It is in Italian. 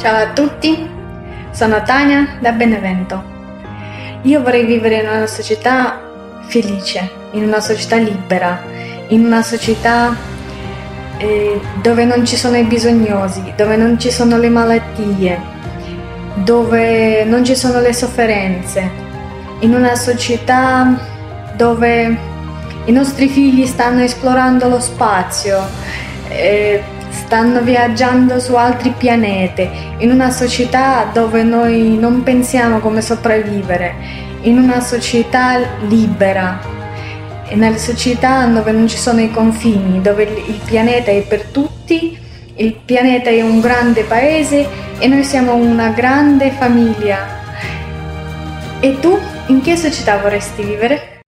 Ciao a tutti, sono Tania da Benevento. Io vorrei vivere in una società felice, in una società libera, in una società eh, dove non ci sono i bisognosi, dove non ci sono le malattie, dove non ci sono le sofferenze, in una società dove i nostri figli stanno esplorando lo spazio. Eh, stanno viaggiando su altri pianeti, in una società dove noi non pensiamo come sopravvivere, in una società libera, nella società dove non ci sono i confini, dove il pianeta è per tutti, il pianeta è un grande paese e noi siamo una grande famiglia. E tu in che società vorresti vivere?